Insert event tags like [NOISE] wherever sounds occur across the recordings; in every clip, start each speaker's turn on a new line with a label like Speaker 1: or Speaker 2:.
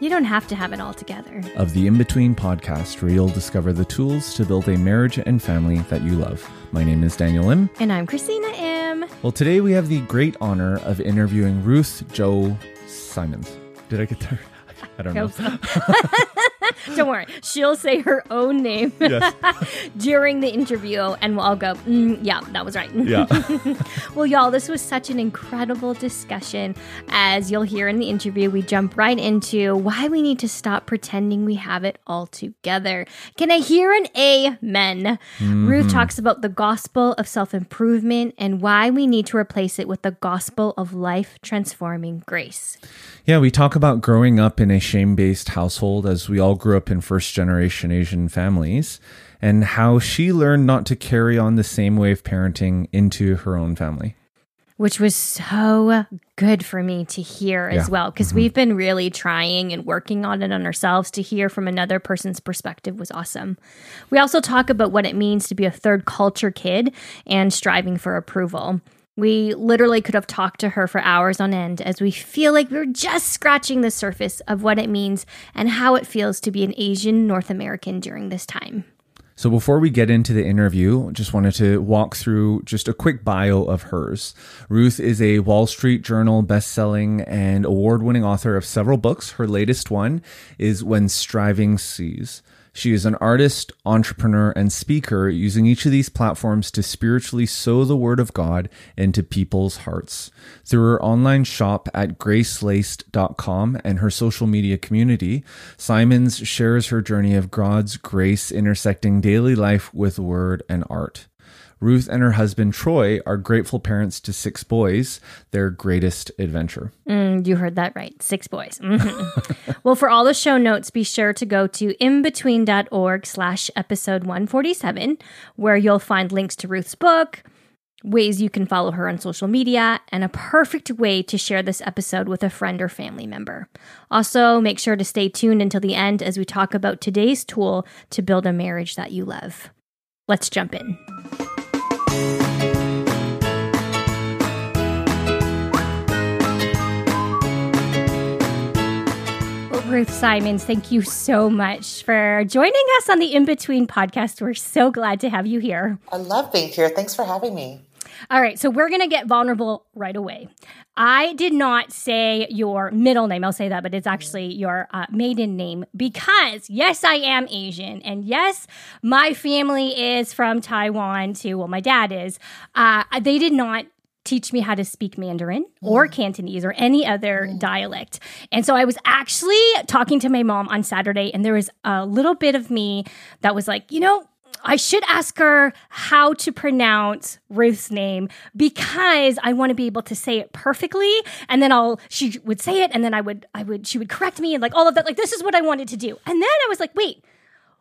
Speaker 1: You don't have to have it all together.
Speaker 2: of the In Between podcast, where you'll discover the tools to build a marriage and family that you love. My name is Daniel Lim.
Speaker 1: And I'm Christina M.
Speaker 2: Well, today we have the great honor of interviewing Ruth Joe Simons. Did I get there? [LAUGHS] I don't know.
Speaker 1: So. [LAUGHS] [LAUGHS] [LAUGHS] Don't worry, she'll say her own name [LAUGHS]
Speaker 2: Yes. [LAUGHS]
Speaker 1: during the interview, and we'll all go, mm, "Yeah, that was right."
Speaker 2: Yeah.
Speaker 1: well, y'all, this was such an incredible discussion. As you'll hear in the interview, we jump right into why we need to stop pretending we have it all together. Can I hear an amen? Ruth talks about the gospel of self improvement and why we need to replace it with the gospel of life transforming grace.
Speaker 2: Yeah, we talk about growing up in a shame based household as we all grew up in first generation Asian families, and how she learned not to carry on the same way of parenting into her own family.
Speaker 1: which was so good for me to hear as well because mm-hmm. we've been really trying and working on it on ourselves to hear from another person's perspective was awesome. We also talk about what it means to be a third culture kid and striving for approval. We literally could have talked to her for hours on end as we feel like we're just scratching the surface of what it means and how it feels to be an Asian North American during this time.
Speaker 2: So before we get into the interview, just wanted to walk through just a quick bio of hers. Ruth is a Wall Street Journal best-selling and award-winning author of several books. Her latest one is When Striving Cease. She is an artist, entrepreneur, and speaker using each of these platforms to spiritually sow the word of God into people's hearts. Through her online shop at gracelaced.com and her social media community, Simons shares her journey of God's grace intersecting daily life with word and art. Ruth and her husband Troy are grateful parents to six boys, their greatest adventure.
Speaker 1: Mm, you heard that right. Six boys. Mhm. [LAUGHS] well, for all the show notes, be sure to go to imbetween.org slash episode 147, where you'll find links to Ruth's book, ways you can follow her on social media, and a perfect way to share this episode with a friend or family member. Also, make sure to stay tuned until the end as we talk about today's tool to build a marriage that you love. Let's jump in. Ruth Simons, thank you so much for joining us on the In Between podcast. We're so glad to have you here.
Speaker 3: I love being here. Thanks for having me.
Speaker 1: All right, so we're going to get vulnerable right away. I did not say your middle name. I'll say that, but it's actually your uh, maiden name because, yes, I am Asian. And yes, my family is from Taiwan too. Well, my dad is. Uh, they did not teach me how to speak Mandarin or Cantonese or any other dialect. And so I was actually talking to my mom on Saturday, and there was a little bit of me that was like, you know, I should ask her how to pronounce Ruth's name because I want to be able to say it perfectly. And then I'll, she would say it, and then I would, I would, she would correct me and like all of that. Like, this is what I wanted to do. And then I was like, wait,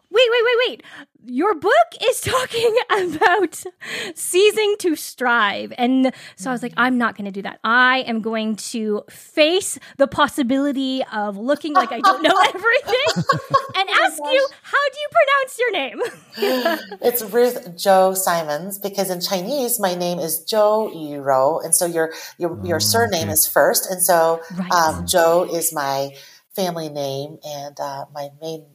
Speaker 1: wait, wait, wait, wait. Your book is [LAUGHS] talking about ceasing to strive. And so I was like, I'm not going to do that. I am going to face the possibility of looking like I don't know [LAUGHS] everything and ask you, how do you pronounce your name? [LAUGHS]
Speaker 3: It's Ruth Joe Simons because in Chinese my name is Zhou Yurou, and so your your your surname is first, and so
Speaker 1: Right.
Speaker 3: um, Joe is my family name and uh, my main.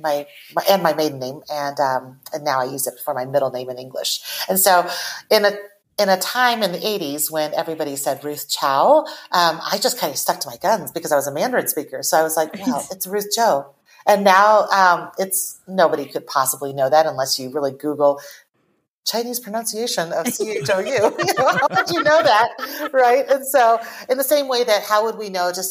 Speaker 3: My, my and my maiden name and um, and now I use it for my middle name in English and so in a in a time in the 80s when everybody said Ruth Chow, um, I just kind of stuck to my guns because I was a Mandarin speaker. So I was like, well, it's Ruth Joe. And now um, it's nobody could possibly know that unless you really Google Chinese pronunciation of C H O U. [LAUGHS] You know, How would you know that, right? And so, in the same way that how would we know to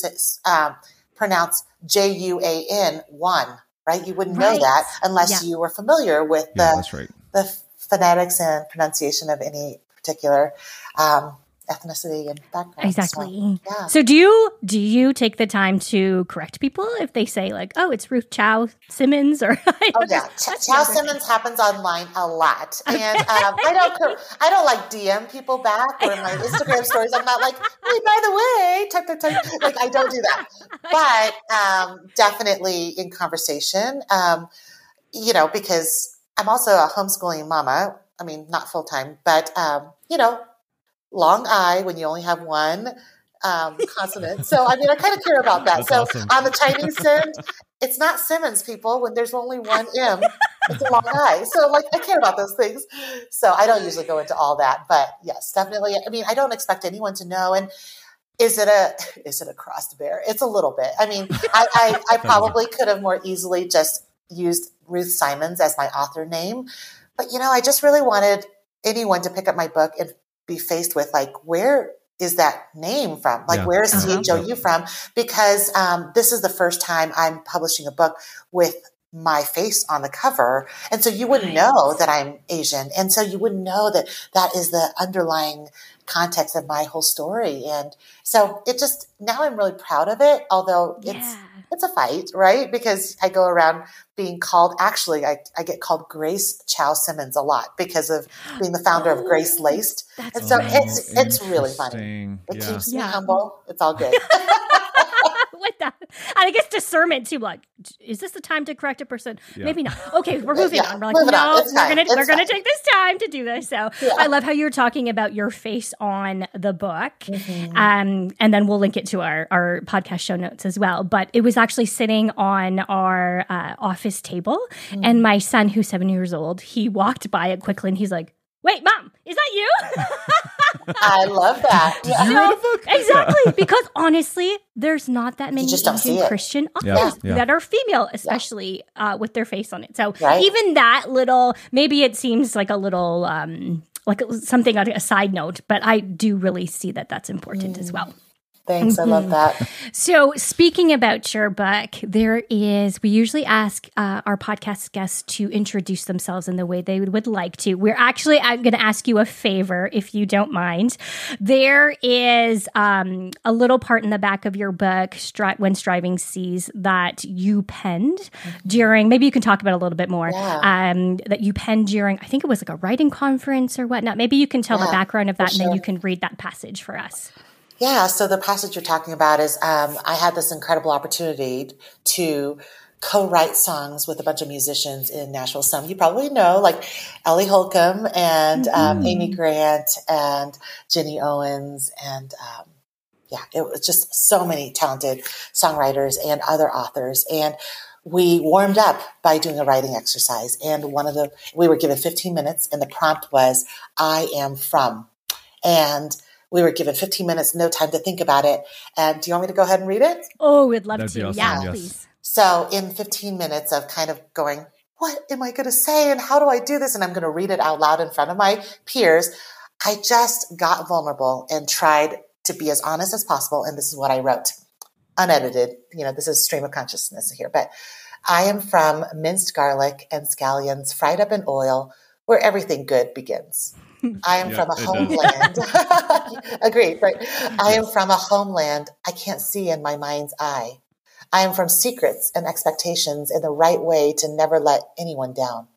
Speaker 3: um, pronounce J U A N one, right? You wouldn't
Speaker 1: Right.
Speaker 3: know that unless
Speaker 1: Yeah.
Speaker 3: you were familiar with
Speaker 2: Yeah,
Speaker 3: the
Speaker 2: that's right.
Speaker 3: the phonetics and pronunciation of any particular um, ethnicity and background.
Speaker 1: Exactly.
Speaker 3: So, yeah.
Speaker 1: So do you do you take the time to correct people if they say like, "Oh, it's Ruth Chow Simmons," or [LAUGHS]
Speaker 3: Oh yeah, Ch- Chow Simmons happens online a lot, [LAUGHS] and um, I don't, I don't like DM people back or my [LAUGHS] Instagram stories. I'm not like, hey, by the way, type, type, type. like I don't do that, but um, definitely in conversation, um, you know, because I'm also a homeschooling mama. I mean, not full time, but um, you know, long I when you only have one um, consonant. So I mean, I kind of care about that.
Speaker 2: That's
Speaker 3: so
Speaker 2: awesome.
Speaker 3: on the Chinese end, it's not Simmons, people. When there's only one M, it's a long I. So like, I care about those things. So I don't usually go into all that, but yes, definitely. I mean, I don't expect anyone to know. And is it a is it a crossed bear? It's a little bit. I mean, I I, I [LAUGHS] probably could have more easily just used Ruth Simons as my author name, but you know, I just really wanted anyone to pick up my book and be faced with like, where is that name from? Like,
Speaker 2: Yeah.
Speaker 3: where is
Speaker 1: Uh-huh.
Speaker 3: CHOU from? Because um, this is the first time I'm publishing a book with my face on the cover. And so you wouldn't
Speaker 1: Right.
Speaker 3: know that I'm Asian. And so you wouldn't know that that is the underlying context of my whole story. And so it just, now I'm really proud of it, although it's,
Speaker 1: Yeah.
Speaker 3: it's a fight, right? Because I go around being called, actually, I, I get called Grace Chow Simmons a lot because of being the founder of oh, Grace Laced.
Speaker 1: That's
Speaker 3: And so
Speaker 1: right.
Speaker 3: it's, it's really funny. It
Speaker 2: Yeah.
Speaker 3: keeps me
Speaker 1: Yeah.
Speaker 3: humble. It's all good. [LAUGHS]
Speaker 1: what the? And I guess discernment too. Like, is this the time to correct a person?
Speaker 2: Yeah.
Speaker 1: Maybe not. Okay, we're moving
Speaker 3: Yeah,
Speaker 1: on. We're like,
Speaker 3: moving on.
Speaker 1: no, we're
Speaker 3: fine.
Speaker 1: gonna
Speaker 3: It's
Speaker 1: we're gonna take this time to do this. So
Speaker 3: Yeah.
Speaker 1: I love how you're talking about your face on the book,
Speaker 3: Mm-hmm.
Speaker 1: um, and then we'll link it to our our podcast show notes as well. But it was actually sitting on our uh, office table,
Speaker 3: Mm.
Speaker 1: and my son, who's seven years old, he walked by it quickly, and he's like. Wait, mom, is that you? [LAUGHS]
Speaker 3: I love that. [LAUGHS] Yeah.
Speaker 2: You wrote a book? [LAUGHS]
Speaker 1: Exactly, because honestly, there's not that many
Speaker 3: just
Speaker 1: Asian. Christian
Speaker 2: Yeah,
Speaker 1: authors
Speaker 2: yeah.
Speaker 1: that are female, especially uh, with their face on it. So
Speaker 3: Right.
Speaker 1: even that little, maybe it seems like a little, um, like something on a side note, but I do really see that that's important as well.
Speaker 3: Thanks. I
Speaker 1: Mm-hmm.
Speaker 3: love that.
Speaker 1: So, speaking about your book, there is, we usually ask uh, our podcast guests to introduce themselves in the way they would, like to. We're actually, I'm going to ask you a favor if you don't mind. There is um, a little part in the back of your book, Stri- When Striving Cease, that you penned during, maybe you can talk about a little bit more,
Speaker 3: Yeah.
Speaker 1: um, that you penned during, I think it was like a writing conference or whatnot. Maybe you can tell the background of that and then you can read that passage for us.
Speaker 3: Yeah, so the passage you're talking about is um, I had this incredible opportunity to co-write songs with a bunch of musicians in Nashville. Some you probably know, like Ellie Holcomb and um, Amy Grant and Jenny Owens, and um, yeah, it was just so many talented songwriters and other authors. And we warmed up by doing a writing exercise. And one of the we were given 15 minutes, and the prompt was "I am from," and we were given 15 minutes, no time to think about it. And do you want me to go ahead and read it?
Speaker 1: Oh, we'd love
Speaker 2: That'd
Speaker 1: to.
Speaker 2: awesome,
Speaker 1: Yeah,
Speaker 2: yes.
Speaker 1: please.
Speaker 3: So, in 15 minutes of kind of going, what am I going to say? And how do I do this? And I'm going to read it out loud in front of my peers. I just got vulnerable and tried to be as honest as possible. And this is what I wrote unedited. You know, this is stream of consciousness here, but I am from minced garlic and scallions fried up in oil where everything good begins. I am
Speaker 2: Yeah,
Speaker 3: from a homeland. [LAUGHS] [LAUGHS] Agreed, right? I am from a homeland I can't see in my mind's eye. I am from secrets and expectations in the right way to never let anyone down.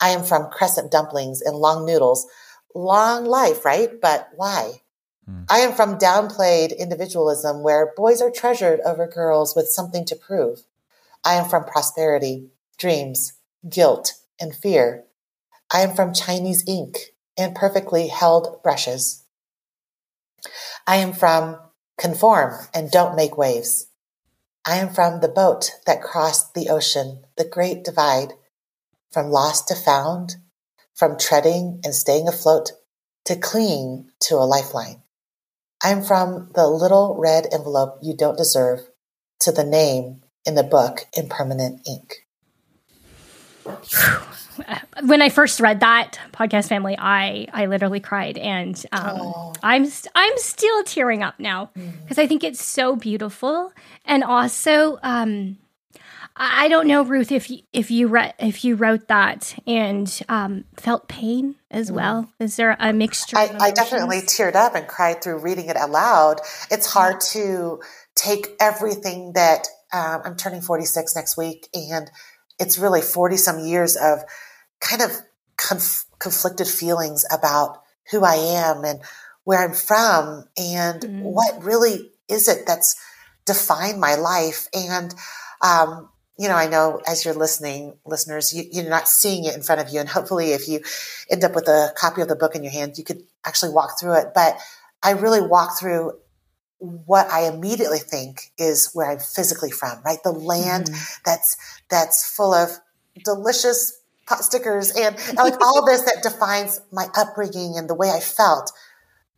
Speaker 3: I am from crescent dumplings and long noodles. Long life, right? But why? Hmm. I am from downplayed individualism where boys are treasured over girls with something to prove. I am from prosperity, dreams, guilt, and fear. I am from Chinese ink and perfectly held brushes. I am from conform and don't make waves. I am from the boat that crossed the ocean, the great divide, from lost to found, from treading and staying afloat to clinging to a lifeline. I am from the little red envelope you don't deserve to the name in the book in permanent ink. [LAUGHS]
Speaker 1: when I first read that podcast family, I I literally cried, and um,
Speaker 3: Oh.
Speaker 1: I'm st- I'm still tearing up now because I think it's so beautiful, and also um, I don't know, Ruth, if you, if you re- if you wrote that and um, felt pain as mm. well. Is there a mixture?
Speaker 3: I, I, definitely teared up and cried through reading it aloud. It's hard to take everything that um, I'm turning 46 next week, and it's really 40 some years of kind of conf- conflicted feelings about who I am and where I'm from and mm. what really is it that's defined my life and um, you know, I know as you're listening, listeners, you, you're not seeing it in front of you. And hopefully, if you end up with a copy of the book in your hand, you could actually walk through it. But I really walk through what I immediately think is where I'm physically from, right? The land mm-hmm. that's that's full of delicious pot stickers and, and like all this that defines my upbringing and the way I felt.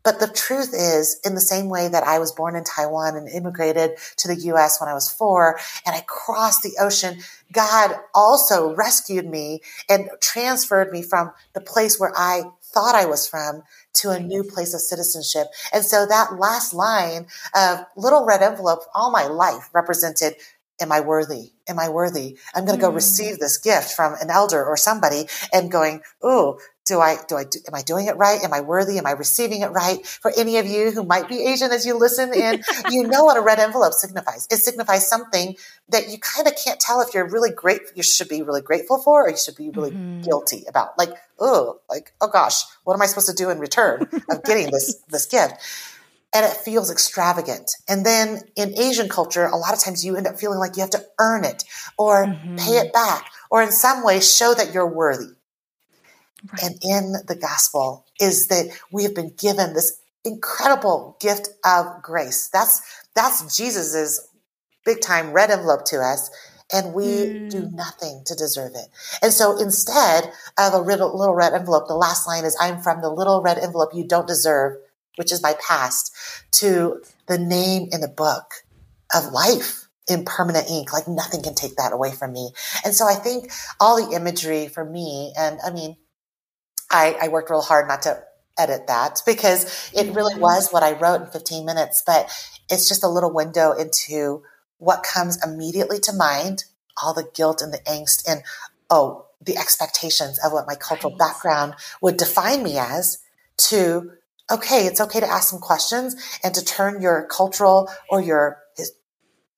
Speaker 3: But the truth is, in the same way that I was born in Taiwan and immigrated to the US when I was four and I crossed the ocean, God also rescued me and transferred me from the place where I thought I was from to a new place of citizenship. And so that last line of little red envelope all my life represented am I worthy? Am I worthy? I'm going to go mm. receive this gift from an elder or somebody and going, oh, do I, do I, do, am I doing it right? Am I worthy? Am I receiving it right? For any of you who might be Asian as you listen and [LAUGHS] you know what a red envelope signifies. It signifies something that you kind of can't tell if you're really great, you should be really grateful for, or you should be really mm-hmm. guilty about like, oh, like, oh gosh, what am I supposed to do in return of getting this, this gift? And it feels extravagant. And then in Asian culture, a lot of times you end up feeling like you have to earn it or mm-hmm. pay it back or in some way show that you're worthy. Right. And in the gospel is that we have been given this incredible gift of grace. That's that's Jesus's big time red envelope to us and we mm. do nothing to deserve it. And so instead of a little, little red envelope, the last line is I'm from the little red envelope you don't deserve which is my past, to the name in the book of life in permanent ink. Like nothing can take that away from me. And so I think all the imagery for me, and I mean, I, I worked real hard not to edit that because it really mm-hmm. was what I wrote in 15 minutes, but it's just a little window into what comes immediately to mind, all the guilt and the angst and, oh, the expectations of what my cultural right. background would define me as to okay, it's okay to ask some questions and to turn your cultural or your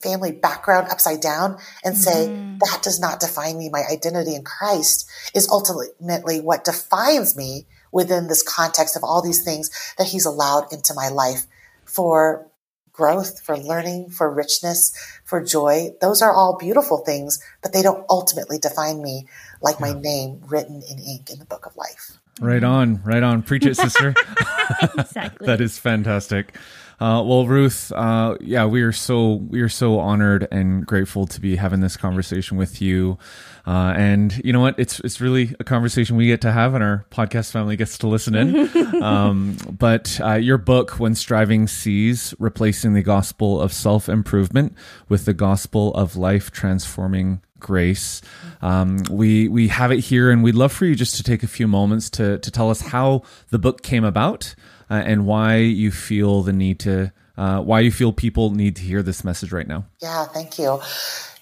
Speaker 3: family background upside down and say, mm. that does not define me. My identity in Christ is ultimately what defines me within this context of all these things that he's allowed into my life for growth, for learning, for richness, for joy. Those are all beautiful things, but they don't ultimately define me like my name written in ink in the book of life.
Speaker 2: Right on, right on. Preach it, sister. [LAUGHS]
Speaker 1: exactly. [LAUGHS]
Speaker 2: that is fantastic. Uh, well, Ruth, uh, yeah, we are so we are so honored and grateful to be having this conversation with you. Uh, and you know what? It's it's really a conversation we get to have, and our podcast family gets to listen in. [LAUGHS] um, but uh, your book, "When Striving Cease," replacing the gospel of self improvement with the gospel of life transforming grace. Um, we we have it here, and we'd love for you just to take a few moments to to tell us how the book came about uh, and why you feel the need to uh, why you feel people need to hear this message right now.
Speaker 3: Yeah, thank you.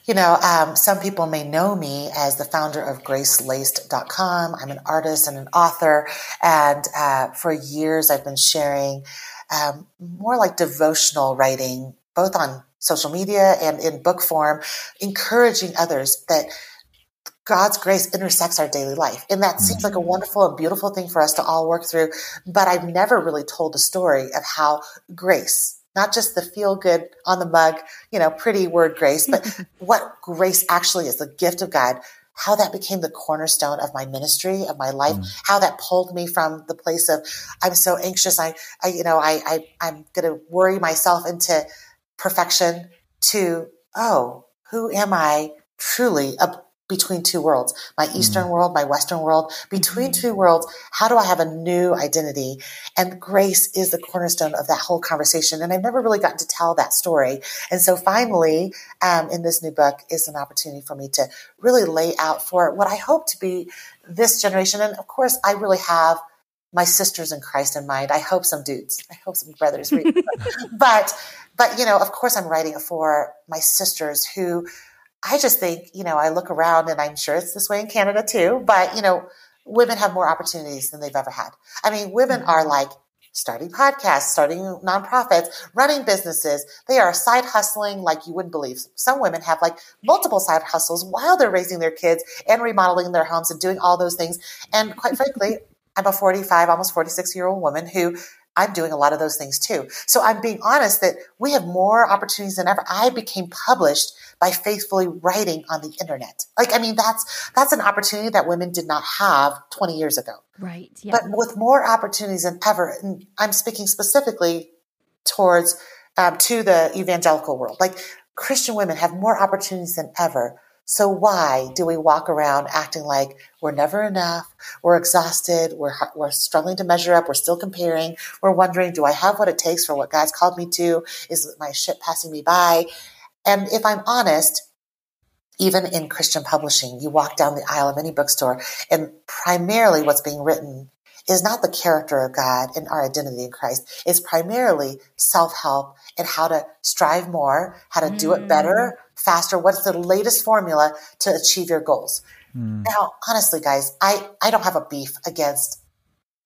Speaker 3: You know, um, some people may know me as the founder of gracelaced.com. I'm an artist and an author. And uh, for years, I've been sharing um, more like devotional writing, both on social media and in book form, encouraging others that God's grace intersects our daily life. And that seems like a mm-hmm. wonderful and beautiful thing for us to all work through. But I've never really told the story of how grace, not just the feel good on the mug, you know, pretty word grace, but [LAUGHS] what grace actually is, the gift of God, how that became the cornerstone of my ministry, of my life, mm. how that pulled me from the place of, I'm so anxious. I, I you know, I, I, I'm going to worry myself into perfection to, oh, who am I truly between two worlds, my Eastern mm. world, my Western world, between mm-hmm. two worlds, how do I have a new identity? And grace is the cornerstone of that whole conversation. And I've never really gotten to tell that story. And so finally, um, in this new book is an opportunity for me to really lay out for what I hope to be this generation. And of course, I really have my sisters in Christ in mind. I hope some dudes, I hope some brothers read, [LAUGHS] but, but, you know, of course I'm writing it for my sisters who I just think, you know, I look around and I'm sure it's this way in Canada too, but you know, women have more opportunities than they've ever had. I mean, women are mm-hmm. like starting podcasts, starting nonprofits, running businesses. They are side hustling like you wouldn't believe. Some women have like multiple side hustles while they're raising their kids and remodeling their homes and doing all those things. And quite frankly, [LAUGHS] I'm a 45, almost 46 year old woman who I'm doing a lot of those things too. So I'm being honest that we have more opportunities than ever. I became published by faithfully writing on the internet. Like, I mean, that's, that's an opportunity that women did not have 20 years ago.
Speaker 1: Right. Yeah.
Speaker 3: But with more opportunities than ever, and I'm speaking specifically towards, um, to the evangelical world. Like Christian women have more opportunities than ever so why do we walk around acting like we're never enough? We're exhausted. We're, we're struggling to measure up. We're still comparing. We're wondering, do I have what it takes for what God's called me to? Is my ship passing me by? And if I'm honest, even in Christian publishing, you walk down the aisle of any bookstore and primarily what's being written is not the character of God and our identity in Christ. It's primarily self-help and how to strive more, how to do it better, mm faster? What's the latest formula to achieve your goals? Mm. Now, honestly, guys, I, I don't have a beef against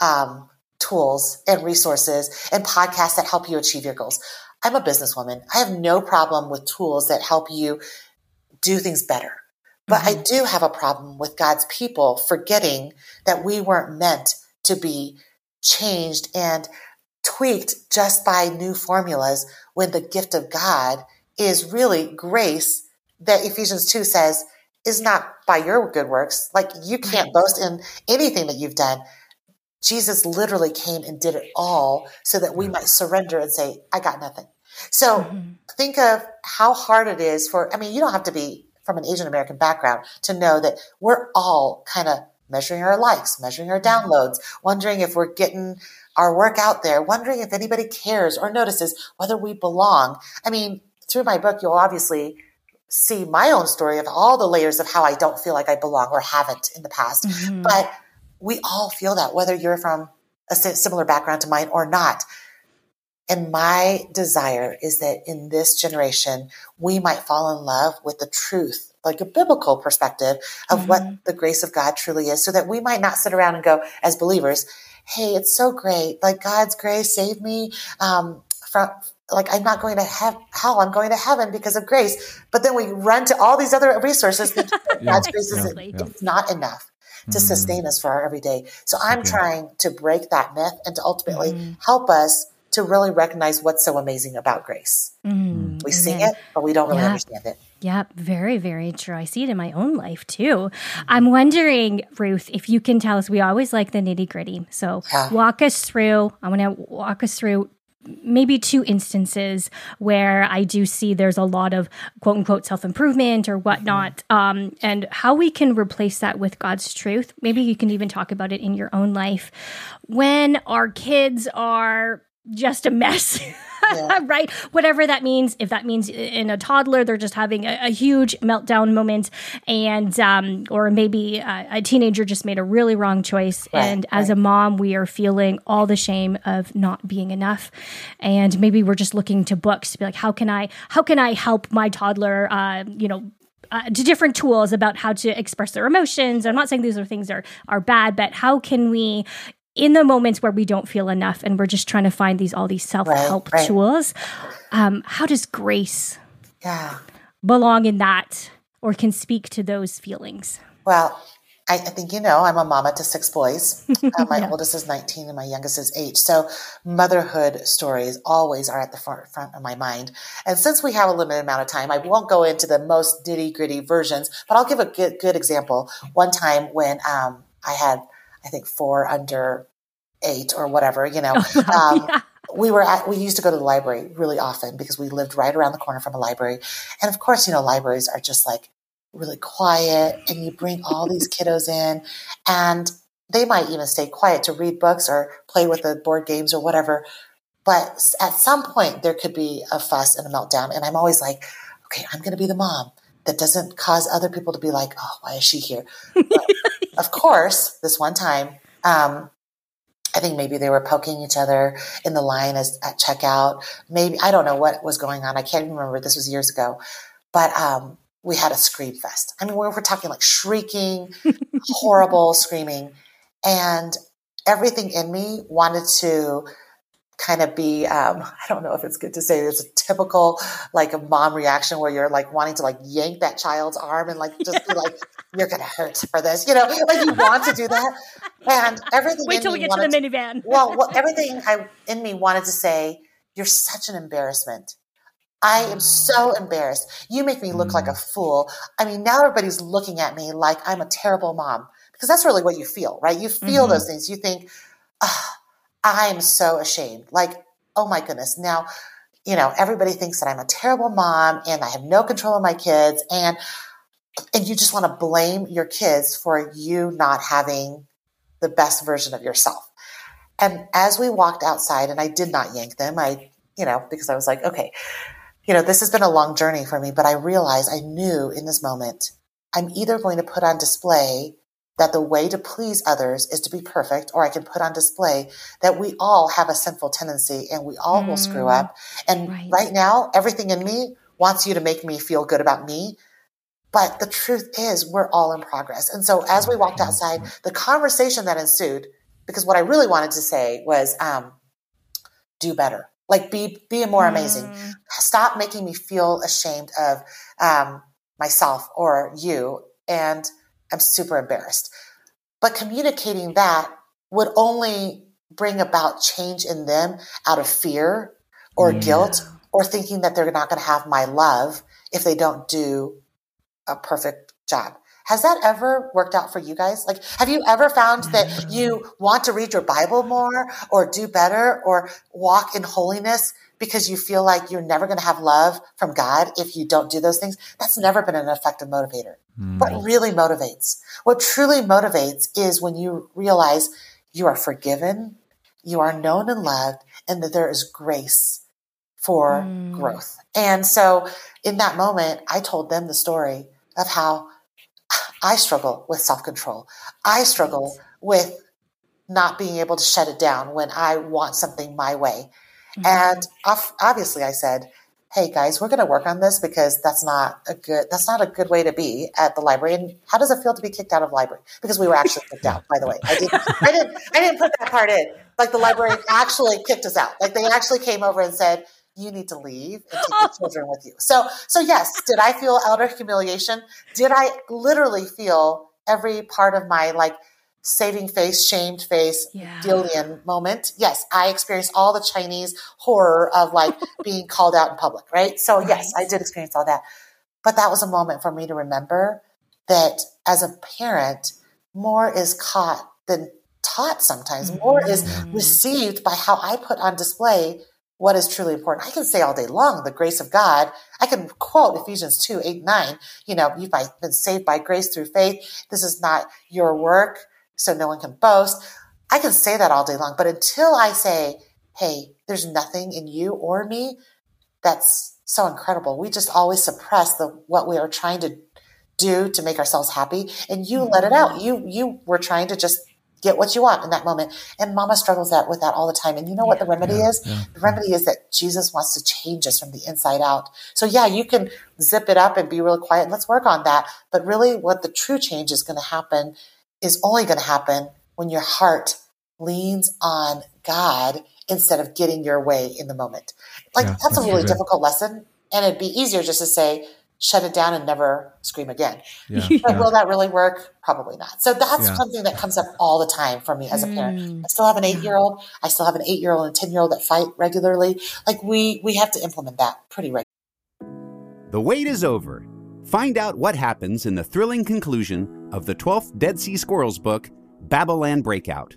Speaker 3: um, tools and resources and podcasts that help you achieve your goals. I'm a businesswoman. I have no problem with tools that help you do things better. But mm-hmm. I do have a problem with God's people forgetting that we weren't meant to be changed and tweaked just by new formulas when the gift of God is really grace that Ephesians 2 says is not by your good works. Like you can't boast in anything that you've done. Jesus literally came and did it all so that we might surrender and say, I got nothing. So mm-hmm. think of how hard it is for, I mean, you don't have to be from an Asian American background to know that we're all kind of measuring our likes, measuring our mm-hmm. downloads, wondering if we're getting our work out there, wondering if anybody cares or notices whether we belong. I mean, through my book, you'll obviously see my own story of all the layers of how I don't feel like I belong or haven't in the past. Mm-hmm. But we all feel that, whether you're from a similar background to mine or not. And my desire is that in this generation, we might fall in love with the truth, like a biblical perspective of mm-hmm. what the grace of God truly is, so that we might not sit around and go, as believers, hey, it's so great. Like God's grace saved me um, from like I'm not going to have hell, I'm going to heaven because of grace. But then we run to all these other resources. [LAUGHS] yeah, God's grace is yeah, yeah. it's not enough to mm-hmm. sustain us for our everyday. So I'm okay. trying to break that myth and to ultimately mm-hmm. help us to really recognize what's so amazing about grace. Mm-hmm. We sing it, but we don't really yeah. understand it.
Speaker 1: Yep, very, very true. I see it in my own life too. I'm wondering, Ruth, if you can tell us, we always like the nitty gritty. So yeah. walk us through, I want to walk us through maybe two instances where I do see there's a lot of quote unquote self improvement or whatnot, mm-hmm. um, and how we can replace that with God's truth. Maybe you can even talk about it in your own life. When our kids are just a mess. [LAUGHS] Yeah. [LAUGHS] right? Whatever that means. If that means in a toddler, they're just having a, a huge meltdown moment, and um, or maybe a, a, teenager just made a really wrong choice. Right, and as a mom, we are feeling all the shame of not being enough, and maybe we're just looking to books to be like, how can I, how can I help my toddler? Uh, you know, uh, to different tools about how to express their emotions. I'm not saying these are things are are bad, but how can we in the moments where we don't feel enough and we're just trying to find these all these self-help right, right. tools um, how does grace
Speaker 3: yeah.
Speaker 1: belong in that or can speak to those feelings
Speaker 3: well I, I think you know I'm a mama to six boys. Uh, my [LAUGHS] yeah. oldest is 19 and my youngest is eight. So motherhood stories always are at the front, front of my mind. And since we have a limited amount of time, I won't go into the most nitty gritty versions, but I'll give a good, good example. One time when um, I had I think four under eight or whatever, you know. [LAUGHS] Um, yeah. We were at, we used to go to the library really often because we lived right around the corner from a library. And of course, you know, libraries are just like really quiet and you bring all these [LAUGHS] kiddos in and they might even stay quiet to read books or play with the board games or whatever. But at some point there could be a fuss and a meltdown. And I'm always like, okay, I'm going to be the mom that doesn't cause other people to be like, oh, why is she here? Of course, this one time, um, I think maybe they were poking each other in the line as at checkout. Maybe I don't know what was going on. I can't remember. This was years ago, but um, we had a scream fest. I mean, we were talking like shrieking, [LAUGHS] horrible screaming. And everything in me wanted to kind of be um, i don't know if it's good to say a typical like a mom reaction where you're like wanting to like yank that child's arm and like just be like you're gonna hurt for this you know like you want to do that and everything
Speaker 1: wait till we get to the to, minivan
Speaker 3: well, well everything i in me wanted to say you're such an embarrassment I am so embarrassed. You make me look like a mm. fool. I mean, now everybody's looking at me like I'm a terrible mom because that's really what you feel, right? You feel mm-hmm. those things. You think, oh, I'm so ashamed. Like, oh my goodness. Now, you know, everybody thinks that I'm a terrible mom and I have no control of my kids and and you just want to blame your kids for you not having the best version of yourself. And as we walked outside and I did not yank them, I, you know, because I was like, okay, you know, this has been a long journey for me, but I realized I knew in this moment, I'm either going to put on display that the way to please others is to be perfect, or I can put on display that we all have a sinful tendency and we all mm, will screw mm. up. And right. right now, everything in me wants you to make me feel good about me. But the truth is, we're all in progress. And so as we walked outside, the conversation that ensued, because what I really wanted to say was, um, do better. Like be be more amazing. Mm. Stop making me feel ashamed of um, myself or you, and I'm super embarrassed. But communicating that would only bring about change in them out of fear or yeah. guilt or thinking that they're not going to have my love if they don't do a perfect job. Has that ever worked out for you guys? Like, have you ever found that [LAUGHS] you want to read your Bible more or do better or walk in holiness because you feel like you're never going to have love from God if you don't do those things? That's never been an effective motivator. Mm. What really motivates, what truly motivates is when you realize you are forgiven, you are known and loved, and that there is grace for mm. growth. And so in that moment, I told them the story of how I struggle with self control. I struggle with not being able to shut it down when I want something my way. Mm-hmm. And obviously, I said, "Hey guys, we're going to work on this because that's not a good that's not a good way to be at the library." And how does it feel to be kicked out of library? Because we were actually kicked out, by the way. I didn't I didn't I didn't put that part in. Like the library actually kicked us out. Like they actually came over and said, you need to leave and take your [LAUGHS] children with you. So, so yes, did I feel utter humiliation? Did I literally feel every part of my like saving face, shamed face, yeah. Dillian moment? Yes, I experienced all the Chinese horror of like [LAUGHS] being called out in public, right? So right. yes, I did experience all that. But that was a moment for me to remember that as a parent, more is caught than taught sometimes. More mm-hmm. is received by how I put on display what is truly important. I can say all day long the grace of God. I can quote Ephesians 2, 8, 9. You know, you've been saved by grace through faith. This is not your work, so no one can boast. I can say that all day long. But until I say, hey, there's nothing in you or me that's so incredible. We just always suppress the what we are trying to do to make ourselves happy. And you let it out. Mm-hmm. You you were trying to just get what you want in that moment. And mama struggles that with that all the time. And you know what the remedy yeah, is? Yeah. The remedy is that Jesus wants to change us from the inside out. So yeah, you can zip it up and be real quiet. Let's work on that. But really what the true change is going to happen is only going to happen when your heart leans on God instead of getting your way in the moment. Like that's, that's, a really difficult lesson. And it'd be easier just to say, shut it down and never scream again. Yeah, but yeah. will that really work? Probably not. So that's yeah. something that comes up all the time for me as a parent. Mm. I still have an eight year old. I still have an eight year old and 10 year old that fight regularly. Like we, we have to implement that pretty regularly.
Speaker 4: The wait is over. Find out what happens in the thrilling conclusion of the 12th Dead Sea Squirrels book, Babylon Breakout.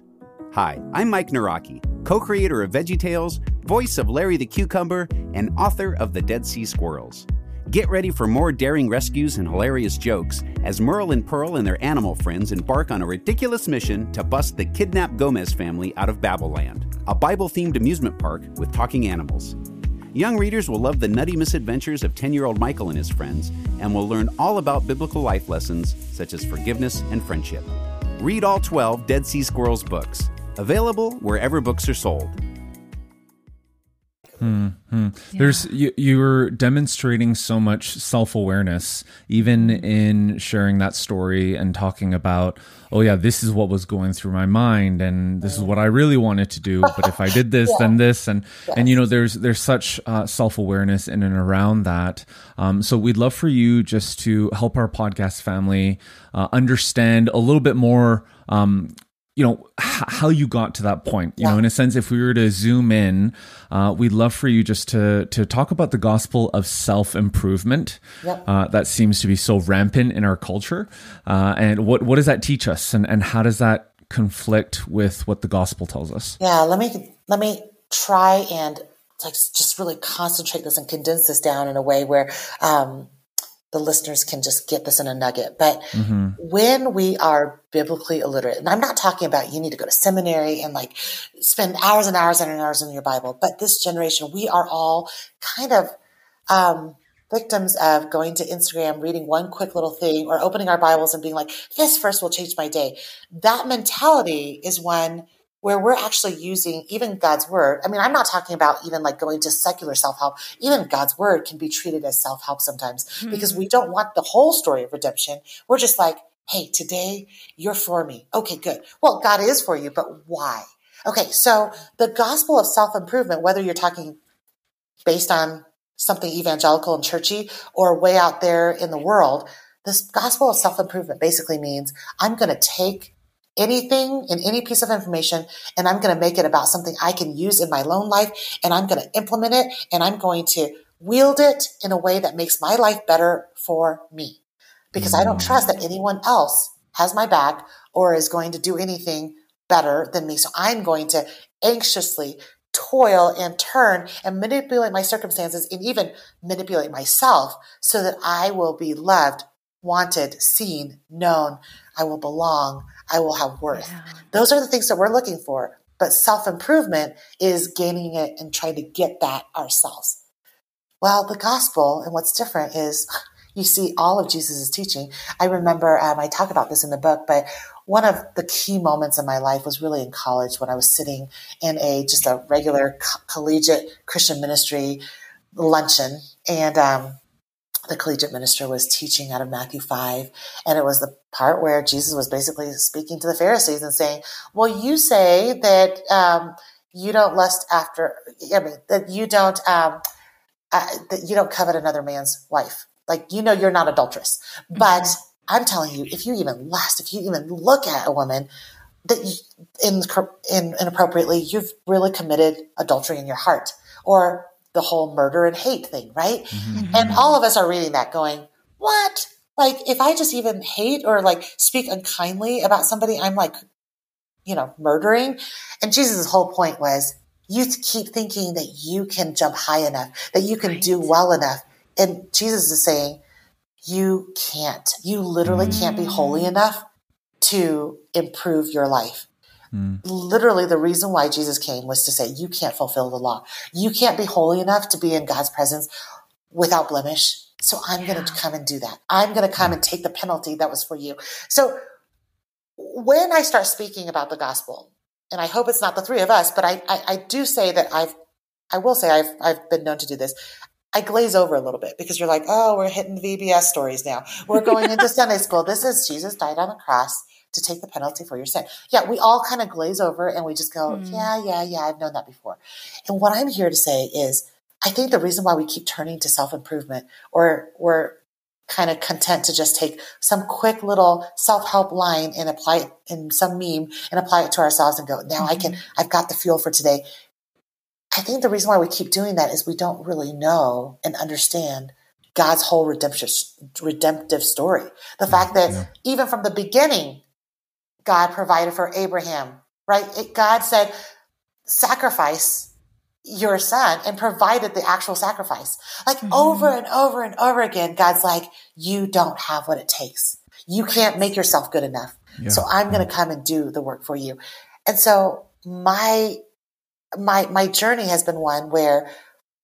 Speaker 4: Hi, I'm Mike Nawrocki, co creator of VeggieTales, voice of Larry the Cucumber, and author of The Dead Sea Squirrels. Get ready for more daring rescues and hilarious jokes as Merle and Pearl and their animal friends embark on a ridiculous mission to bust the kidnapped Gomez family out of Babylon, a Bible themed amusement park with talking animals. Young readers will love the nutty misadventures of 10 year old Michael and his friends and will learn all about biblical life lessons such as forgiveness and friendship. Read all 12 Dead Sea Squirrels books, available wherever books are sold
Speaker 2: Mm-hmm. Yeah. There's you, you were demonstrating so much self awareness, even in sharing that story and talking about, oh yeah, this is what was going through my mind, and this is what I really wanted to do. But if I did this, [LAUGHS] yeah. then this, and yes. and you know, there's there's such uh, self awareness in and around that. Um, so we'd love for you just to help our podcast family uh, understand a little bit more. Um, you know h- how you got to that point you yeah. know in a sense if we were to zoom in uh, we'd love for you just to to talk about the gospel of self improvement yep. uh, that seems to be so rampant in our culture uh, and what what does that teach us and and how does that conflict with what the gospel tells us
Speaker 3: yeah let me let me try and like just really concentrate this and condense this down in a way where um, the listeners can just get this in a nugget. But mm-hmm. when we are biblically illiterate, and I'm not talking about you need to go to seminary and like spend hours and hours and hours in your Bible, but this generation, we are all kind of um, victims of going to Instagram, reading one quick little thing, or opening our Bibles and being like, this verse will change my day. That mentality is one where we're actually using even God's word. I mean, I'm not talking about even like going to secular self help. Even God's word can be treated as self help sometimes mm-hmm. because we don't want the whole story of redemption. We're just like, hey, today you're for me. Okay, good. Well, God is for you, but why? Okay, so the gospel of self improvement, whether you're talking based on something evangelical and churchy or way out there in the world, this gospel of self improvement basically means I'm going to take anything and any piece of information and I'm going to make it about something I can use in my own life and I'm going to implement it and I'm going to wield it in a way that makes my life better for me because mm. I don't trust that anyone else has my back or is going to do anything better than me. So I'm going to anxiously toil and turn and manipulate my circumstances and even manipulate myself so that I will be loved, wanted, seen, known. I will belong. I will have worth. Yeah. Those are the things that we're looking for. But self improvement is gaining it and trying to get that ourselves. Well, the gospel and what's different is [LAUGHS] you see all of Jesus' teaching. I remember, um, I talk about this in the book, but one of the key moments in my life was really in college when I was sitting in a just a regular co- collegiate Christian ministry luncheon. And um, the collegiate minister was teaching out of Matthew 5. And it was the part where Jesus was basically speaking to the Pharisees and saying, Well, you say that um, you don't lust after, I mean, that you don't. Um, uh, that you don't covet another man's wife. Like, you know, you're not adulterous. But mm-hmm. I'm telling you, if you even lust, if you even look at a woman that you, in, in, inappropriately, you've really committed adultery in your heart. Or the whole murder and hate thing, right? Mm-hmm. And all of us are reading that going, what? Like, if I just even hate or like speak unkindly about somebody, I'm like, you know, murdering. And Jesus' whole point was, you keep thinking that you can jump high enough, that you can right. do well enough. And Jesus is saying, you can't. You literally can't be holy mm. enough to improve your life. Mm. Literally, the reason why Jesus came was to say, You can't fulfill the law. You can't be holy enough to be in God's presence without blemish. So I'm yeah. going to come and do that. I'm going to come and take the penalty that was for you. So when I start speaking about the gospel, and I hope it's not the three of us, but I, I, I do say that I've, I will say I've, I've been known to do this. I glaze over a little bit because you're like, oh, we're hitting VBS stories now. We're going into Sunday school. This is Jesus died on the cross to take the penalty for your sin. Yeah, we all kind of glaze over and we just go, mm. yeah, yeah, yeah, I've known that before. And what I'm here to say is, I think the reason why we keep turning to self improvement or we're kind of content to just take some quick little self help line and apply it in some meme and apply it to ourselves and go, now mm-hmm. I can, mm-hmm. I've got the fuel for today. I think the reason why we keep doing that is we don't really know and understand God's whole redemptive, redemptive story. The fact that yeah. even from the beginning, God provided for Abraham, right? It, God said, sacrifice your son and provided the actual sacrifice. Like mm-hmm. over and over and over again, God's like, you don't have what it takes. You can't make yourself good enough. Yeah. So I'm going to come and do the work for you. And so my, my, my journey has been one where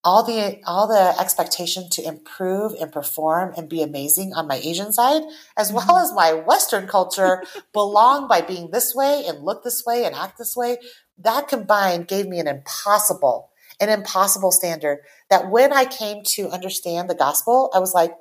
Speaker 3: all the all the expectation to improve and perform and be amazing on my Asian side, as well mm-hmm. as my Western culture, [LAUGHS] belong by being this way and look this way and act this way. That combined gave me an impossible an impossible standard that when I came to understand the gospel, I was like,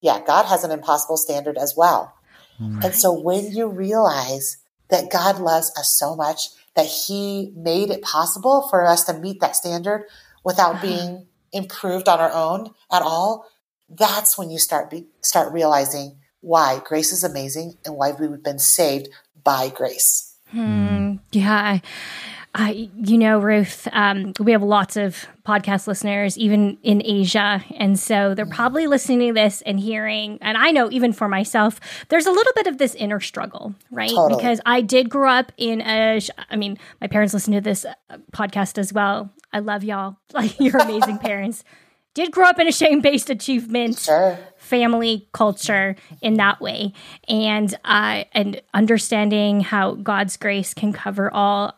Speaker 3: yeah, God has an impossible standard as well. Right. And so when you realize that God loves us so much that he made it possible for us to meet that standard without uh-huh. being improved on our own at all, that's when you start be, start realizing why grace is amazing and why we've been saved by grace.
Speaker 1: Hmm. Yeah. I, you know, Ruth, um, we have lots of podcast listeners, even in Asia. And so they're probably listening to this and hearing, and I know even for myself, there's a little bit of this inner struggle, right? Totally. Because I did grow up in a, I mean, my parents listen to this uh, podcast as well. I love y'all. [LAUGHS] Like, you're amazing parents. Did grow up in a shame based achievement.
Speaker 3: Sure
Speaker 1: family culture in that way and uh, and understanding how god's grace can cover all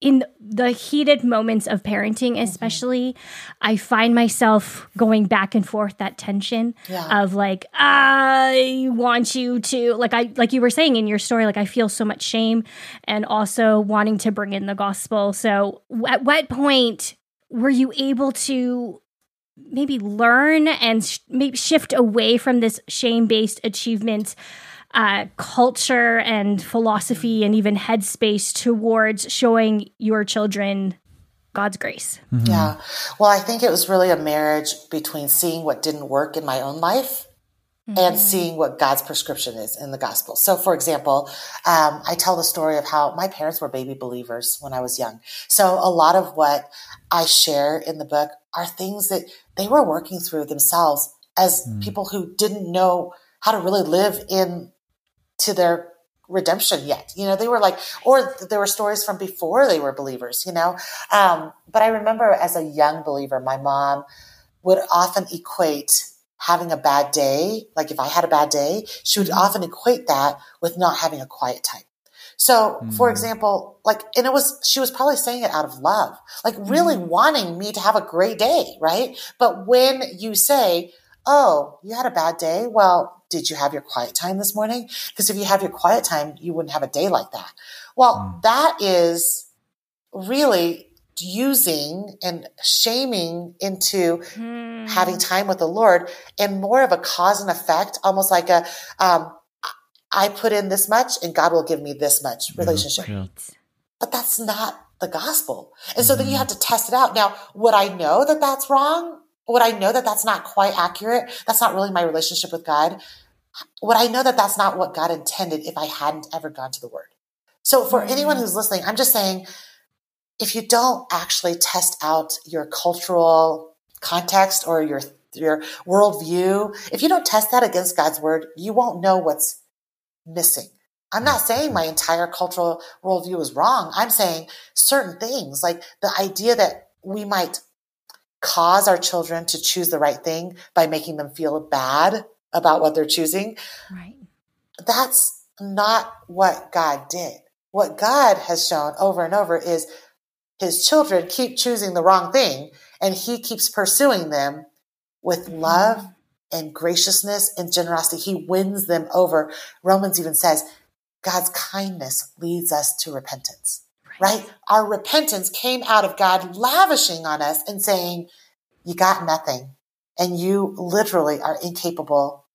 Speaker 1: in the heated moments of parenting mm-hmm. especially mm-hmm. i find myself going back and forth that tension yeah. of like i want you to like i like you were saying in your story like i feel so much shame and also wanting to bring in the gospel so at what point were you able to maybe learn and sh- maybe shift away from this shame-based achievement uh, culture and philosophy and even headspace towards showing your children God's grace.
Speaker 3: Mm-hmm. Yeah. Well, I think it was really a marriage between seeing what didn't work in my own life mm-hmm. and seeing what God's prescription is in the gospel. So, for example, um, I tell the story of how my parents were baby believers when I was young. So, a lot of what I share in the book are things that they were working through themselves as mm. people who didn't know how to really live in to their redemption yet. You know, they were like, or there were stories from before they were believers, you know. Um, but I remember as a young believer, my mom would often equate having a bad day. Like if I had a bad day, she would mm-hmm. often equate that with not having a quiet time. So, mm. for example, like, and it was, she was probably saying it out of love, like really mm. wanting me to have a great day, right? But when you say, Oh, you had a bad day. Well, did you have your quiet time this morning? Because if you have your quiet time, you wouldn't have a day like that. Well, mm. that is really using and shaming into mm. having time with the Lord and more of a cause and effect, almost like a, um, I put in this much and God will give me this much relationship. Yeah. But that's not the gospel. And so then you mm-hmm. have to test it out. Now, would I know that that's wrong? Would I know that that's not quite accurate? That's not really my relationship with God. Would I know that that's not what God intended if I hadn't ever gone to the word? So for mm-hmm. anyone who's listening, I'm just saying, if you don't actually test out your cultural context or your your worldview, if you don't test that against God's word, you won't know what's missing. I'm not saying my entire cultural worldview is wrong. I'm saying certain things, like the idea that we might cause our children to choose the right thing by making them feel bad about what they're choosing.
Speaker 1: Right.
Speaker 3: That's not what God did. What God has shown over and over is his children keep choosing the wrong thing and he keeps pursuing them with mm-hmm. love and graciousness and generosity. He wins them over. Romans even says God's kindness leads us to repentance, right? Our repentance came out of God lavishing on us and saying, you got nothing and you literally are incapable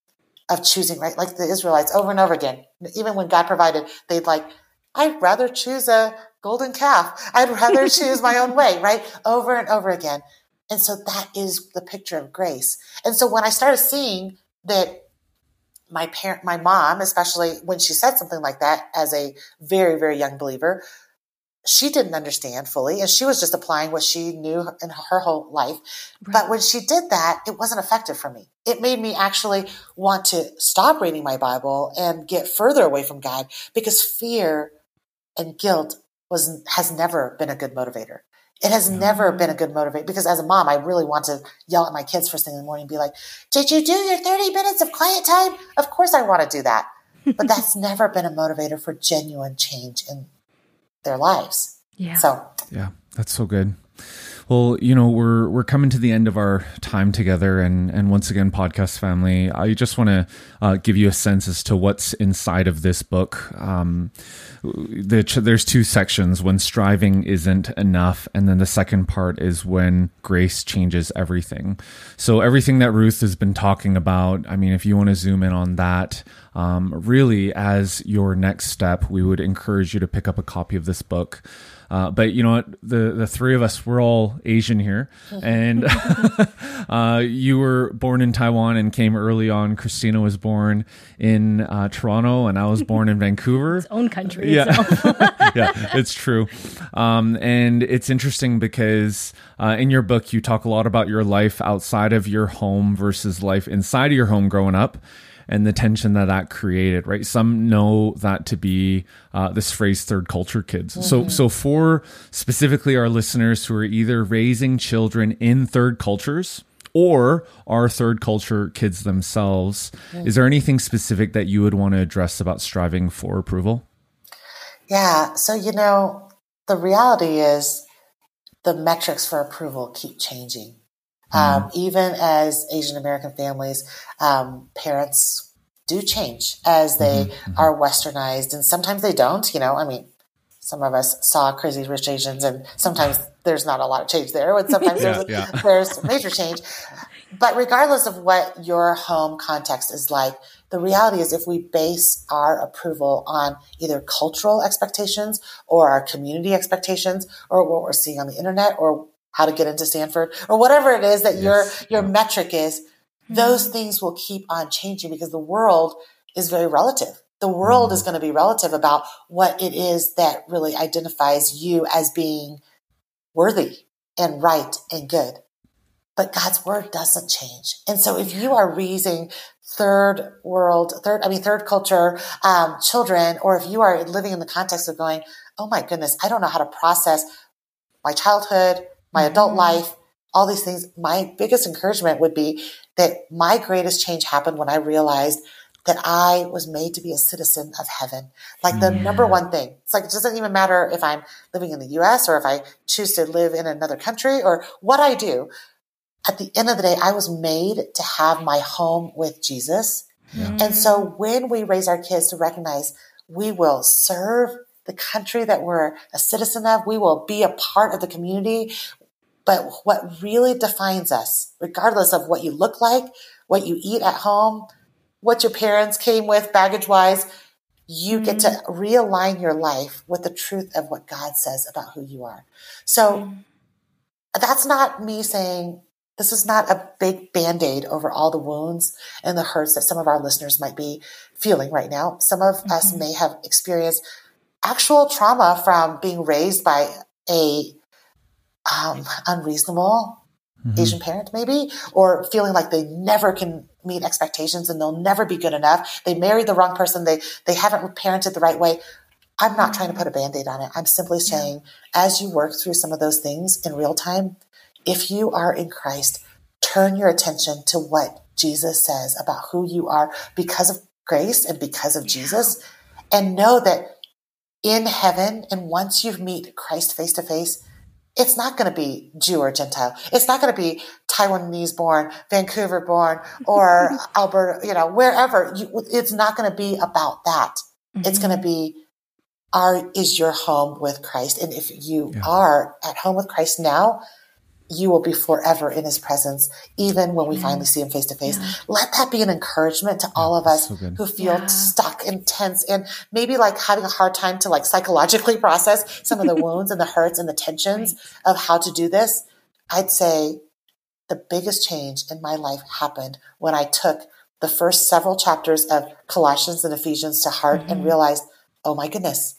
Speaker 3: of choosing, right? Like the Israelites over and over again. Even when God provided, they'd like, I'd rather choose a golden calf. I'd rather choose my own way, [LAUGHS] right? Over and over again. And so that is the picture of grace. And so when I started seeing that my parent, my mom, especially when she said something like that as a very, very young believer, she didn't understand fully and she was just applying what she knew in her whole life. Right. But when she did that, it wasn't effective for me. It made me actually want to stop reading my Bible and get further away from God because fear and guilt was, has never been a good motivator. It has mm-hmm. never been a good motivator because as a mom, I really want to yell at my kids first thing in the morning and be like, did you do your 30 minutes of quiet time? Of course I want to do that. But that's [LAUGHS] never been a motivator for genuine change in their lives.
Speaker 1: Yeah.
Speaker 3: So,
Speaker 2: yeah, that's so good. Well, you know, we're we're coming to the end of our time together, and and once again, podcast family, I just want to uh, give you a sense as to what's inside of this book. Um, the, there's two sections: when striving isn't enough, and then the second part is when grace changes everything. So everything that Ruth has been talking about, I mean, if you want to zoom in on that, um, really as your next step, we would encourage you to pick up a copy of this book. Uh, but you know what? The the three of us, we're all Asian here, [LAUGHS] and [LAUGHS] uh, you were born in Taiwan and came early on. Christina was born in uh, Toronto, and I was born in [LAUGHS] Vancouver.
Speaker 1: Its own country.
Speaker 2: Yeah, yeah, it's true. Um, and it's interesting because uh, in your book, you talk a lot about your life outside of your home versus life inside of your home growing up and the tension that that created, right? Some know that to be uh, this phrase "third culture kids." Mm-hmm. So, so for specifically our listeners who are either raising children in third cultures or are third culture kids themselves, mm-hmm. is there anything specific that you would want to address about striving for approval?
Speaker 3: Yeah. So you know, the reality is the metrics for approval keep changing. Um, mm. even as Asian American families, um, parents do change as they mm-hmm, mm-hmm. are westernized, and sometimes they don't. You know, I mean, some of us saw Crazy Rich Asians, and sometimes there's not a lot of change there, and sometimes [LAUGHS] yeah, there's, yeah. [LAUGHS] there's major change. But regardless of what your home context is like, the reality is if we base our approval on either cultural expectations or our community expectations or what we're seeing on the internet or how to get into Stanford or whatever it is that yes. your your metric is, mm-hmm. those things will keep on changing because the world is very relative. The world mm-hmm. is going to be relative about what it is that really identifies you as being worthy and right and good. But God's word doesn't change. And so if you are raising third world, third, I mean, third culture, um, children, or if you are living in the context of going, Oh my goodness, I don't know how to process my childhood, my adult mm-hmm. life, all these things. My biggest encouragement would be that my greatest change happened when I realized that I was made to be a citizen of heaven. Like the yeah. number one thing. It's like, it doesn't even matter if I'm living in the US or if I choose to live in another country or what I do. At the end of the day, I was made to have my home with Jesus. Yeah. And so when we raise our kids to recognize we will serve the country that we're a citizen of, we will be a part of the community. But what really defines us, regardless of what you look like, what you eat at home, what your parents came with baggage wise, you mm-hmm. get to mm-hmm. realign your life with the truth of what God says about who you are. So mm-hmm. that's not me saying this is not a big band aid over all the wounds and the hurts that some of our listeners might be feeling right now. Some of mm-hmm. us may have experienced actual trauma from being raised by a um, unreasonable mm-hmm. Asian parent, maybe, or feeling like they never can meet expectations and they'll never be good enough. They married the wrong person. They they haven't parented the right way. I'm not trying to put a band-aid on it. I'm simply saying, as you work through some of those things in real time, if you are in Christ, turn your attention to what Jesus says about who you are because of grace and because of. Jesus, and know that in heaven, and once you meet Christ face to face, it's not going to be Jew or Gentile. It's not going to be Taiwanese born, Vancouver born, or [LAUGHS] Alberta, you know, wherever. You, it's not going to be about that. Mm-hmm. It's going to be, are, is your home with Christ? And if you yeah. are at home with Christ now, you will be forever in his presence, even when we yeah. finally see him face to face. Let that be an encouragement to all of us so who feel yeah. stuck and tense and maybe like having a hard time to like psychologically process some of the [LAUGHS] wounds and the hurts and the tensions right. of how to do this. I'd say the biggest change in my life happened when I took the first several chapters of Colossians and Ephesians to heart mm-hmm. and realized, oh my goodness,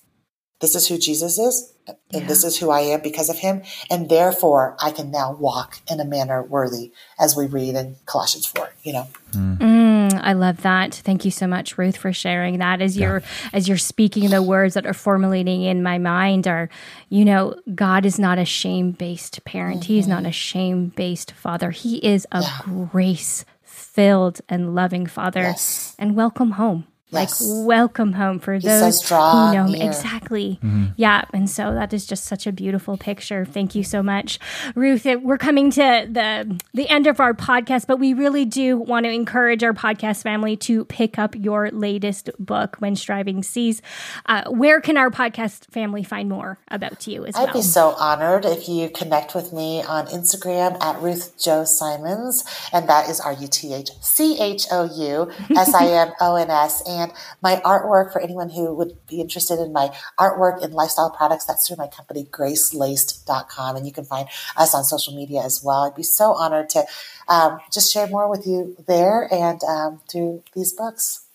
Speaker 3: this is who Jesus is, and yeah. this is who I am because of him. And therefore, I can now walk in a manner worthy, as we read in Colossians 4, you know.
Speaker 1: Mm. Mm, I love that. Thank you so much, Ruth, for sharing that. As yeah. you're as you're speaking, the words that are formulating in my mind are, you know, God is not a shame based parent. Mm-hmm. He's not a shame based father. He is a yeah. grace filled and loving father. Yes. And welcome home.
Speaker 3: Yes.
Speaker 1: Like welcome home for
Speaker 3: He
Speaker 1: those
Speaker 3: says,
Speaker 1: who know me.
Speaker 3: near."
Speaker 1: exactly. Yeah, and so that is just such a beautiful picture. Thank you so much, Ruth. We're coming to the the end of our podcast, but we really do want to encourage our podcast family to pick up your latest book, When Strivings Cease. Uh, where can our podcast family find more about you as
Speaker 3: I'd
Speaker 1: well?
Speaker 3: be so honored if you connect with me on Instagram at Ruth Chou Simons, and that is R U T H C H O U S I M O N S. And my artwork for anyone who would be interested in my artwork and lifestyle products, that's through my company, gracelaced.com. And you can find us on social media as well. I'd be so honored to um, just share more with you there and um, through these books.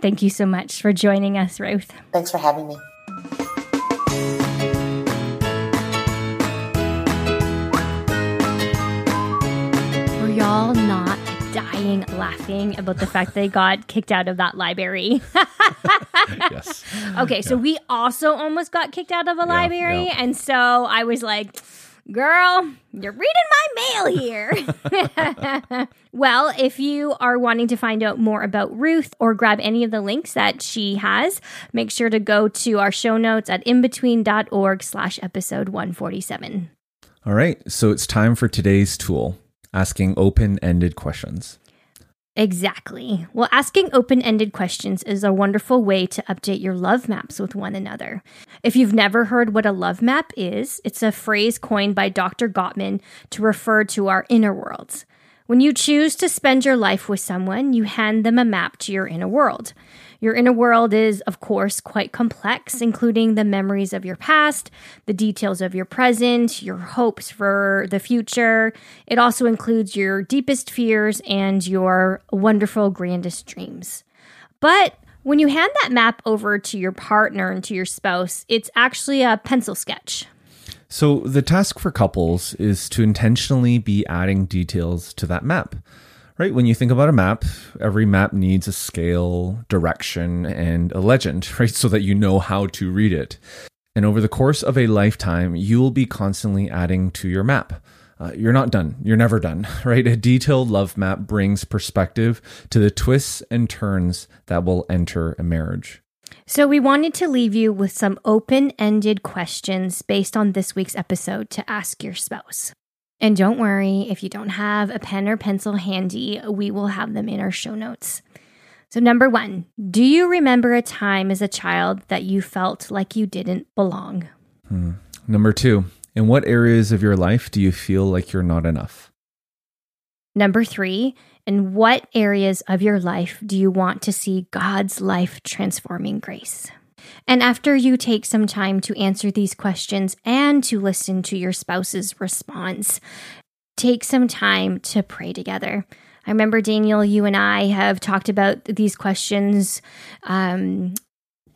Speaker 1: Thank you so much for joining us, Ruth.
Speaker 3: Thanks for having me.
Speaker 1: Laughing about the fact they got kicked out of that library? [LAUGHS]
Speaker 2: yes.
Speaker 1: okay, so we also almost got kicked out of a library.
Speaker 2: yeah.
Speaker 1: And so I was like, girl, you're reading my mail here. [LAUGHS] well, if you are wanting to find out more about Ruth or grab any of the links that she has, make sure to go to our show notes at imbetween.org slash episode 147.
Speaker 2: All right. So it's time for today's tool asking open ended questions.
Speaker 1: Exactly. Well, asking open ended questions is a wonderful way to update your love maps with one another. If you've never heard what a love map is, it's a phrase coined by Dr. Gottman to refer to our inner worlds. When you choose to spend your life with someone, you hand them a map to your inner world. Your inner world is, of course, quite complex, including the memories of your past, the details of your present, your hopes for the future. It also includes your deepest fears and your wonderful, grandest dreams. But when you hand that map over to your partner and to your spouse, it's actually a pencil sketch.
Speaker 2: So the task for couples is to intentionally be adding details to that map. Right? When you think about a map, every map needs a scale, direction, and a legend, [LAUGHS] right? So that you know how to read it. And over the course of a lifetime, you will be constantly adding to your map. Uh, you're not done. You're never done, [LAUGHS] right? A detailed love map brings perspective to the twists and turns that will enter a marriage.
Speaker 1: So, we wanted to leave you with some open ended questions based on this week's episode to ask your spouse. And don't worry, if you don't have a pen or pencil handy, we will have them in our show notes. So, number one, do you remember a time as a child that you felt like you didn't belong? Hmm.
Speaker 2: Number two, in what areas of your life do you feel like you're not enough?
Speaker 1: Number three, in what areas of your life do you want to see God's life transforming grace? And after you take some time to answer these questions and to listen to your spouse's response, take some time to pray together. I remember, Daniel, you and I have talked about these questions um,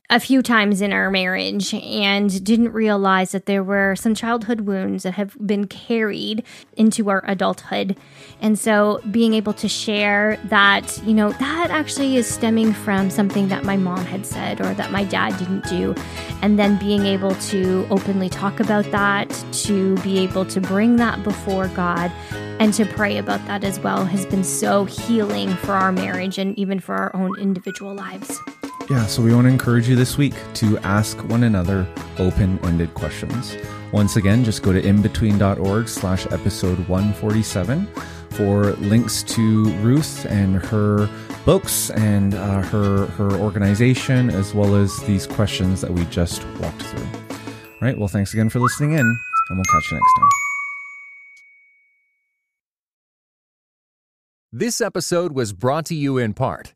Speaker 1: a few times in our marriage and didn't realize that there were some childhood wounds that have been carried into our adulthood. And so being able to share that, you know, that actually is stemming from something that my mom had said or that my dad didn't do. And then being able to openly talk about that, to be able to bring that before God and to pray about that as well has been so healing for our marriage and even for our own individual lives.
Speaker 2: Yeah, so we want to encourage you this week to ask one another open-ended questions. Once again, just go to imbetween.org slash episode 147 for links to Ruth and her books and uh, her her organization, as well as these questions that we just walked through. All right, well, thanks again for listening in, and we'll catch you next time.
Speaker 5: This episode was brought to you in part